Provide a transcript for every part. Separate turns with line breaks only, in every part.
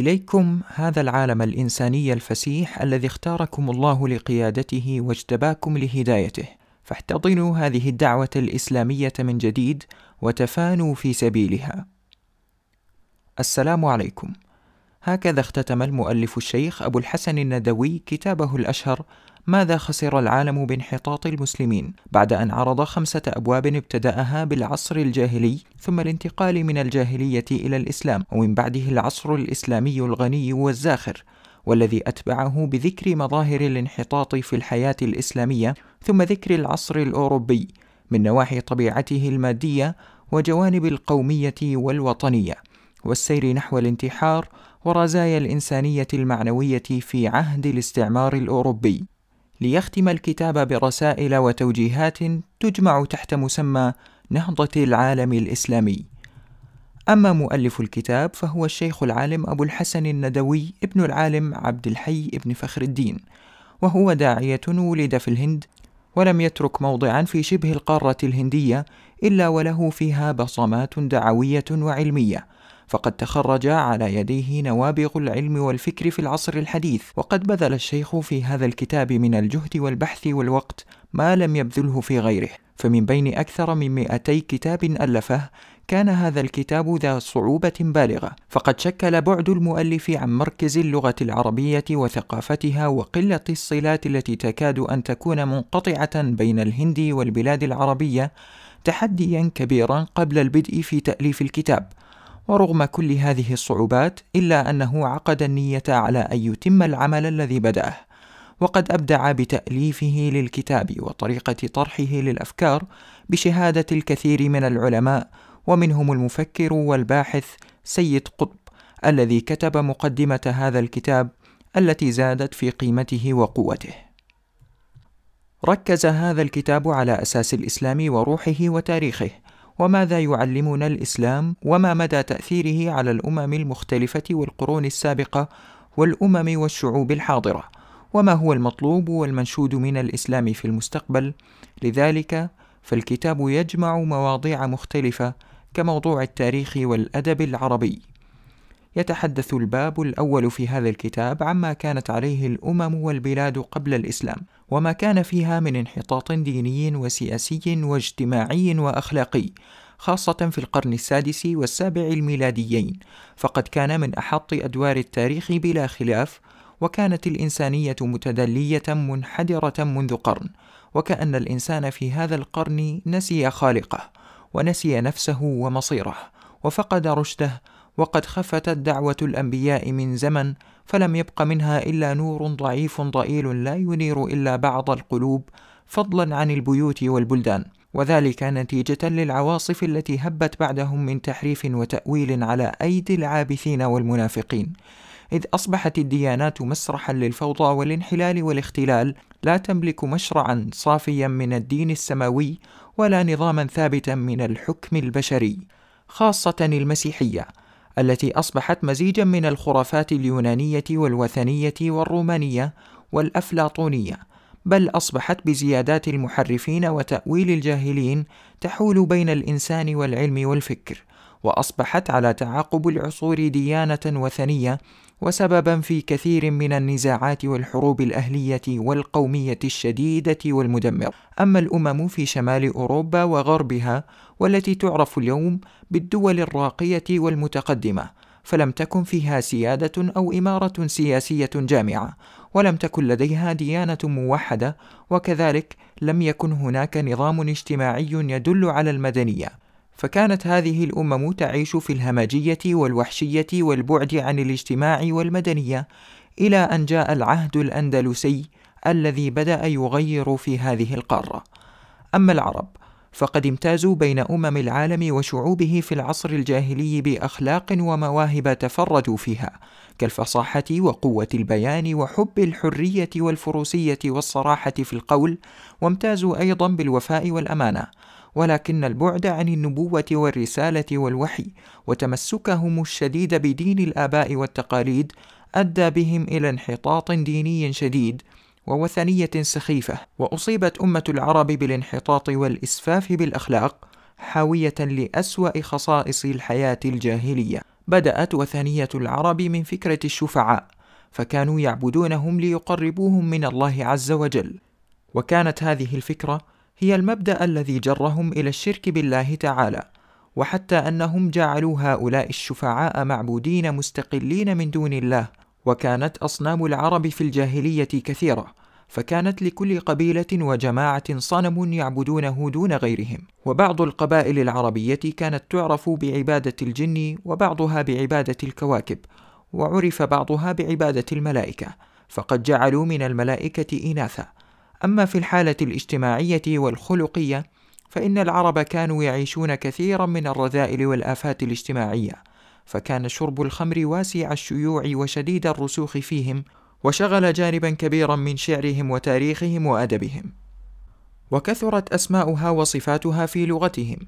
إليكم هذا العالم الإنساني الفسيح الذي اختاركم الله لقيادته واجتباكم لهدايته. فاحتضنوا هذه الدعوة الإسلامية من جديد وتفانوا في سبيلها. السلام عليكم. هكذا اختتم المؤلف الشيخ أبو الحسن الندوي كتابه الأشهر ماذا خسر العالم بانحطاط المسلمين بعد أن عرض خمسة أبواب ابتدأها بالعصر الجاهلي ثم الانتقال من الجاهلية إلى الإسلام ومن بعده العصر الإسلامي الغني والزاخر والذي أتبعه بذكر مظاهر الانحطاط في الحياة الإسلامية ثم ذكر العصر الأوروبي من نواحي طبيعته المادية وجوانب القومية والوطنية والسير نحو الانتحار ورزايا الإنسانية المعنوية في عهد الاستعمار الأوروبي. ليختم الكتاب برسائل وتوجيهات تجمع تحت مسمى نهضة العالم الإسلامي. أما مؤلف الكتاب فهو الشيخ العالم أبو الحسن الندوي ابن العالم عبد الحي ابن فخر الدين، وهو داعية ولد في الهند ولم يترك موضعا في شبه القارة الهندية إلا وله فيها بصمات دعوية وعلمية، فقد تخرج على يديه نوابغ العلم والفكر في العصر الحديث. وقد بذل الشيخ في هذا الكتاب من الجهد والبحث والوقت ما لم يبذله في غيره. فمن بين أكثر من 200 كتاب ألفه كان هذا الكتاب ذا صعوبة بالغة، فقد شكل بعد المؤلف عن مركز اللغة العربية وثقافتها وقلة الصلات التي تكاد أن تكون منقطعة بين الهند والبلاد العربية تحديا كبيرا قبل البدء في تأليف الكتاب، ورغم كل هذه الصعوبات إلا أنه عقد النية على أن يتم العمل الذي بدأه وقد أبدع بتأليفه للكتاب وطريقة طرحه للأفكار بشهادة الكثير من العلماء ومنهم المفكر والباحث سيد قطب الذي كتب مقدمة هذا الكتاب التي زادت في قيمته وقوته. ركز هذا الكتاب على أساس الإسلام وروحه وتاريخه، وماذا يعلمنا الإسلام وما مدى تأثيره على الأمم المختلفة والقرون السابقة والأمم والشعوب الحاضرة؟ وما هو المطلوب والمنشود من الإسلام في المستقبل؟ لذلك فالكتاب يجمع مواضيع مختلفة كموضوع التاريخ والأدب العربي. يتحدث الباب الأول في هذا الكتاب عما كانت عليه الأمم والبلاد قبل الإسلام. وما كان فيها من انحطاط ديني وسياسي واجتماعي وأخلاقي خاصة في القرن السادس والسابع الميلاديين، فقد كان من أحط أدوار التاريخ بلا خلاف، وكانت الإنسانية متدلية منحدرة منذ قرن، وكأن الإنسان في هذا القرن نسي خالقه، ونسي نفسه ومصيره، وفقد رشده، وقد خفتت دعوة الأنبياء من زمن فلم يبق منها إلا نور ضعيف ضئيل لا ينير إلا بعض القلوب فضلا عن البيوت والبلدان. وذلك نتيجة للعواصف التي هبت بعدهم من تحريف وتأويل على أيدي العابثين والمنافقين. إذ أصبحت الديانات مسرحا للفوضى والانحلال والاختلال لا تملك مشرعا صافيا من الدين السماوي ولا نظاما ثابتا من الحكم البشري خاصة المسيحية. التي أصبحت مزيجا من الخرافات اليونانية والوثنية والرومانية والأفلاطونية، بل أصبحت بزيادات المحرفين وتأويل الجاهلين تحول بين الإنسان والعلم والفكر، وأصبحت على تعاقب العصور ديانة وثنية وسببا في كثير من النزاعات والحروب الأهلية والقومية الشديدة والمدمرة. أما الأمم في شمال أوروبا وغربها والتي تعرف اليوم بالدول الراقية والمتقدمة، فلم تكن فيها سيادة أو إمارة سياسية جامعة، ولم تكن لديها ديانة موحدة، وكذلك لم يكن هناك نظام اجتماعي يدل على المدنية. فكانت هذه الأمم تعيش في الهمجية والوحشية والبعد عن الاجتماع والمدنية إلى أن جاء العهد الأندلسي الذي بدأ يغير في هذه القارة. أما العرب فقد امتازوا بين أمم العالم وشعوبه في العصر الجاهلي بأخلاق ومواهب تفردوا فيها كالفصاحة وقوة البيان وحب الحرية والفروسية والصراحة في القول وامتازوا أيضا بالوفاء والأمانة. ولكن البعد عن النبوة والرسالة والوحي وتمسكهم الشديد بدين الآباء والتقاليد أدى بهم إلى انحطاط ديني شديد ووثنية سخيفة، وأصيبت أمة العرب بالانحطاط والإسفاف بالأخلاق، حاوية لأسوأ خصائص الحياة الجاهلية. بدأت وثنية العرب من فكرة الشفعاء فكانوا يعبدونهم ليقربوهم من الله عز وجل وكانت هذه الفكرة هي المبدأ الذي جرهم إلى الشرك بالله تعالى وحتى أنهم جعلوا هؤلاء الشفعاء معبودين مستقلين من دون الله وكانت أصنام العرب في الجاهلية كثيرة فكانت لكل قبيلة وجماعة صنم يعبدونه دون غيرهم. وبعض القبائل العربية كانت تعرف بعبادة الجن وبعضها بعبادة الكواكب وعرف بعضها بعبادة الملائكة فقد جعلوا من الملائكة إناثا. أما في الحالة الاجتماعية والخلقية فإن العرب كانوا يعيشون كثيرا من الرذائل والآفات الاجتماعية فكان شرب الخمر واسع الشيوع وشديد الرسوخ فيهم وشغل جانبا كبيرا من شعرهم وتاريخهم وأدبهم. وكثرت أسماؤها وصفاتها في لغتهم.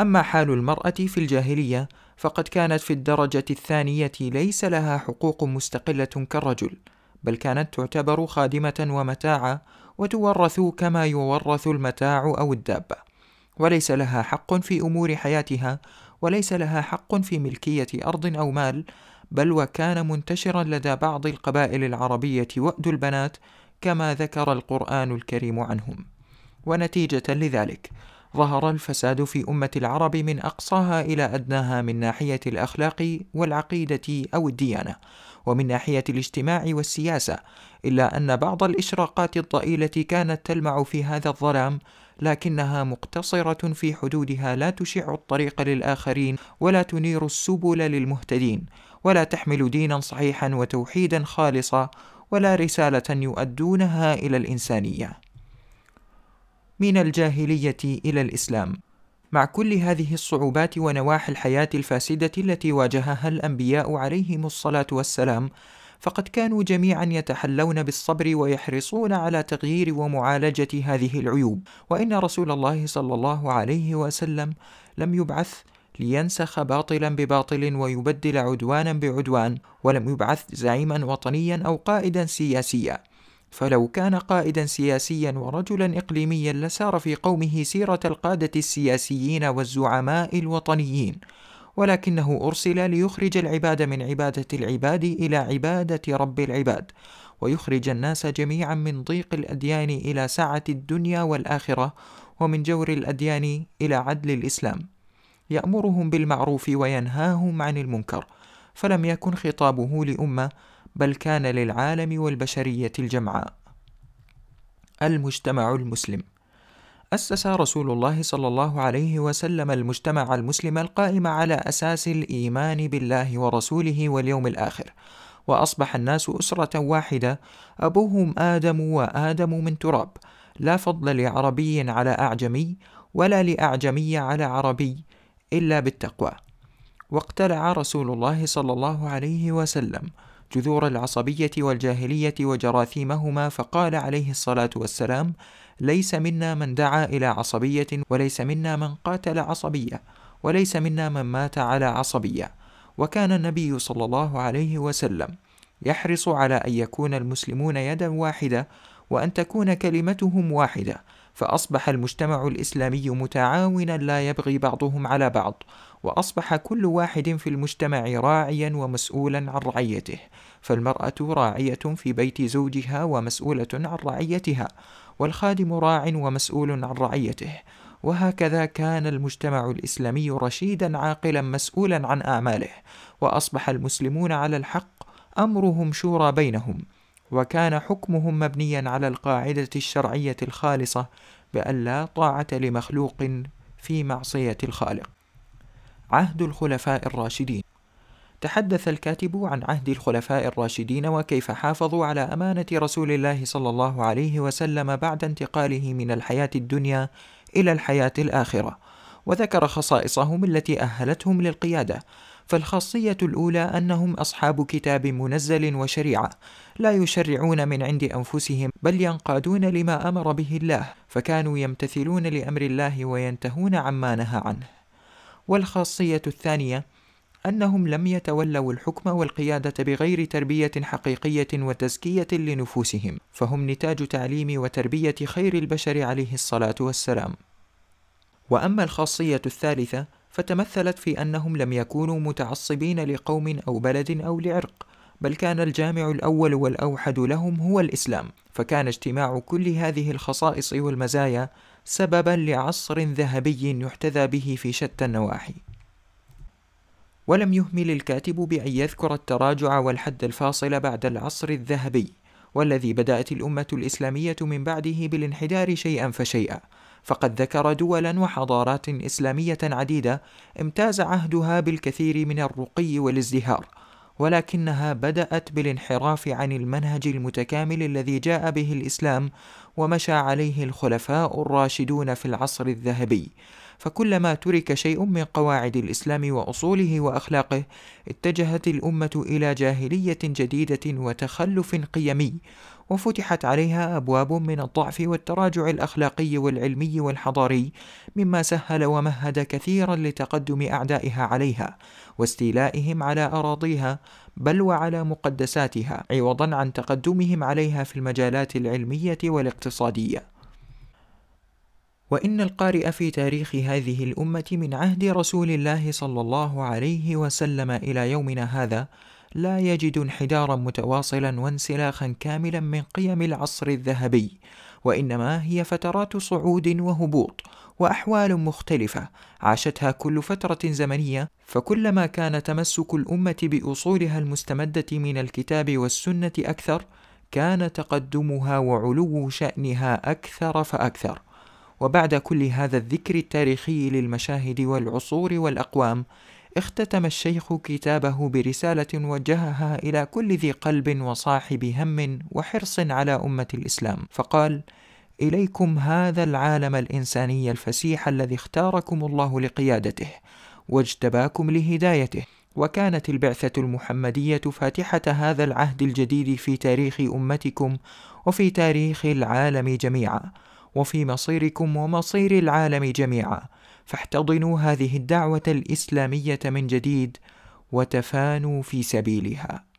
أما حال المرأة في الجاهلية فقد كانت في الدرجة الثانية ليس لها حقوق مستقلة كالرجل بل كانت تعتبر خادمة ومتاعا وتورث كما يورث المتاع أو الدابة. وليس لها حق في أمور حياتها وليس لها حق في ملكية أرض أو مال بل وكان منتشرا لدى بعض القبائل العربية وأد البنات كما ذكر القرآن الكريم عنهم. ونتيجة لذلك ظهر الفساد في أمة العرب من أقصاها إلى أدناها من ناحية الأخلاق والعقيدة أو الديانة ومن ناحية الاجتماع والسياسة إلا أن بعض الإشراقات الضئيلة كانت تلمع في هذا الظلام لكنها مقتصرة في حدودها لا تشع الطريق للآخرين ولا تنير السبل للمهتدين ولا تحمل دينا صحيحا وتوحيدا خالصا ولا رسالة يؤدونها إلى الإنسانية. من الجاهلية إلى الإسلام. مع كل هذه الصعوبات ونواحي الحياة الفاسدة التي واجهها الأنبياء عليهم الصلاة والسلام، فقد كانوا جميعا يتحلون بالصبر ويحرصون على تغيير ومعالجة هذه العيوب، وإن رسول الله صلى الله عليه وسلم لم يبعث لينسخ باطلا بباطل ويبدل عدوانا بعدوان ولم يبعث زعيما وطنيا أو قائدا سياسيا. فلو كان قائدا سياسيا ورجلا اقليميا لسار في قومه سيرة القادة السياسيين والزعماء الوطنيين ولكنه أرسل ليخرج العباد من عبادة العباد إلى عبادة رب العباد ويخرج الناس جميعا من ضيق الأديان إلى سعه الدنيا والآخرة ومن جور الأديان إلى عدل الإسلام. يأمرهم بالمعروف وينهاهم عن المنكر فلم يكن خطابه لأمة بل كان للعالم والبشرية الجمعاء. المجتمع المسلم. أسس رسول الله صلى الله عليه وسلم المجتمع المسلم القائم على أساس الإيمان بالله ورسوله واليوم الآخر وأصبح الناس أسرة واحدة أبوهم آدم وآدم من تراب. لا فضل لعربي على أعجمي ولا لأعجمي على عربي إلا بالتقوى. واقتلع رسول الله صلى الله عليه وسلم. جذور العصبية والجاهلية وجراثيمهما فقال عليه الصلاة والسلام: ليس منا من دعا إلى عصبية وليس منا من قاتل عصبية وليس منا من مات على عصبية. وكان النبي صلى الله عليه وسلم يحرص على أن يكون المسلمون يدا واحدة وأن تكون كلمتهم واحدة فأصبح المجتمع الإسلامي متعاونا لا يبغي بعضهم على بعض وأصبح كل واحد في المجتمع راعيا ومسؤولا عن رعيته فالمرأة راعية في بيت زوجها ومسؤولة عن رعيتها والخادم راع ومسؤول عن رعيته وهكذا كان المجتمع الإسلامي رشيدا عاقلا مسؤولا عن أعماله وأصبح المسلمون على الحق أمرهم شورى بينهم وكان حكمهم مبنيا على القاعدة الشرعية الخالصة بأن لا طاعة لمخلوق في معصية الخالق. عهد الخلفاء الراشدين تحدث الكاتب عن عهد الخلفاء الراشدين وكيف حافظوا على أمانة رسول الله صلى الله عليه وسلم بعد انتقاله من الحياة الدنيا إلى الحياة الآخرة، وذكر خصائصهم التي أهلتهم للقيادة، فالخاصية الأولى أنهم أصحاب كتاب منزل وشريعة، لا يشرعون من عند أنفسهم بل ينقادون لما أمر به الله، فكانوا يمتثلون لأمر الله وينتهون عما نهى عنه. والخاصية الثانية أنهم لم يتولوا الحكم والقيادة بغير تربية حقيقية وتزكية لنفوسهم، فهم نتاج تعليم وتربية خير البشر عليه الصلاة والسلام. وأما الخاصية الثالثة فتمثلت في أنهم لم يكونوا متعصبين لقوم أو بلد أو لعرق بل كان الجامع الأول والأوحد لهم هو الإسلام فكان اجتماع كل هذه الخصائص والمزايا سببا لعصر ذهبي يحتذى به في شتى النواحي. ولم يهمل الكاتب بأن يذكر التراجع والحد الفاصل بعد العصر الذهبي والذي بدأت الأمة الإسلامية من بعده بالانحدار شيئا فشيئا. فقد ذكر دولا وحضارات إسلامية عديدة امتاز عهدها بالكثير من الرقي والازدهار ولكنها بدأت بالانحراف عن المنهج المتكامل الذي جاء به الإسلام ومشى عليه الخلفاء الراشدون في العصر الذهبي. فكلما ترك شيء من قواعد الإسلام وأصوله وأخلاقه اتجهت الأمة إلى جاهلية جديدة وتخلف قيمي وفتحت عليها أبواب من الضعف والتراجع الأخلاقي والعلمي والحضاري مما سهل ومهد كثيرا لتقدم أعدائها عليها واستيلائهم على أراضيها بل وعلى مقدساتها عوضا عن تقدمهم عليها في المجالات العلمية والاقتصادية. وإن القارئ في تاريخ هذه الأمة من عهد رسول الله صلى الله عليه وسلم إلى يومنا هذا لا يجد انحدارا متواصلا وانسلاخا كاملا من قيم العصر الذهبي وإنما هي فترات صعود وهبوط وأحوال مختلفة عاشتها كل فترة زمنية فكلما كان تمسك الأمة بأصولها المستمدة من الكتاب والسنة أكثر كان تقدمها وعلو شأنها أكثر فأكثر. وبعد كل هذا الذكر التاريخي للمشاهد والعصور والأقوام اختتم الشيخ كتابه برسالة وجهها إلى كل ذي قلب وصاحب هم وحرص على أمة الإسلام فقال: إليكم هذا العالم الإنساني الفسيح الذي اختاركم الله لقيادته واجتباكم لهدايته وكانت البعثة المحمدية فاتحة هذا العهد الجديد في تاريخ أمتكم وفي تاريخ العالم جميعا. وفي مصيركم ومصير العالم جميعا. فاحتضنوا هذه الدعوة الإسلامية من جديد وتفانوا في سبيلها.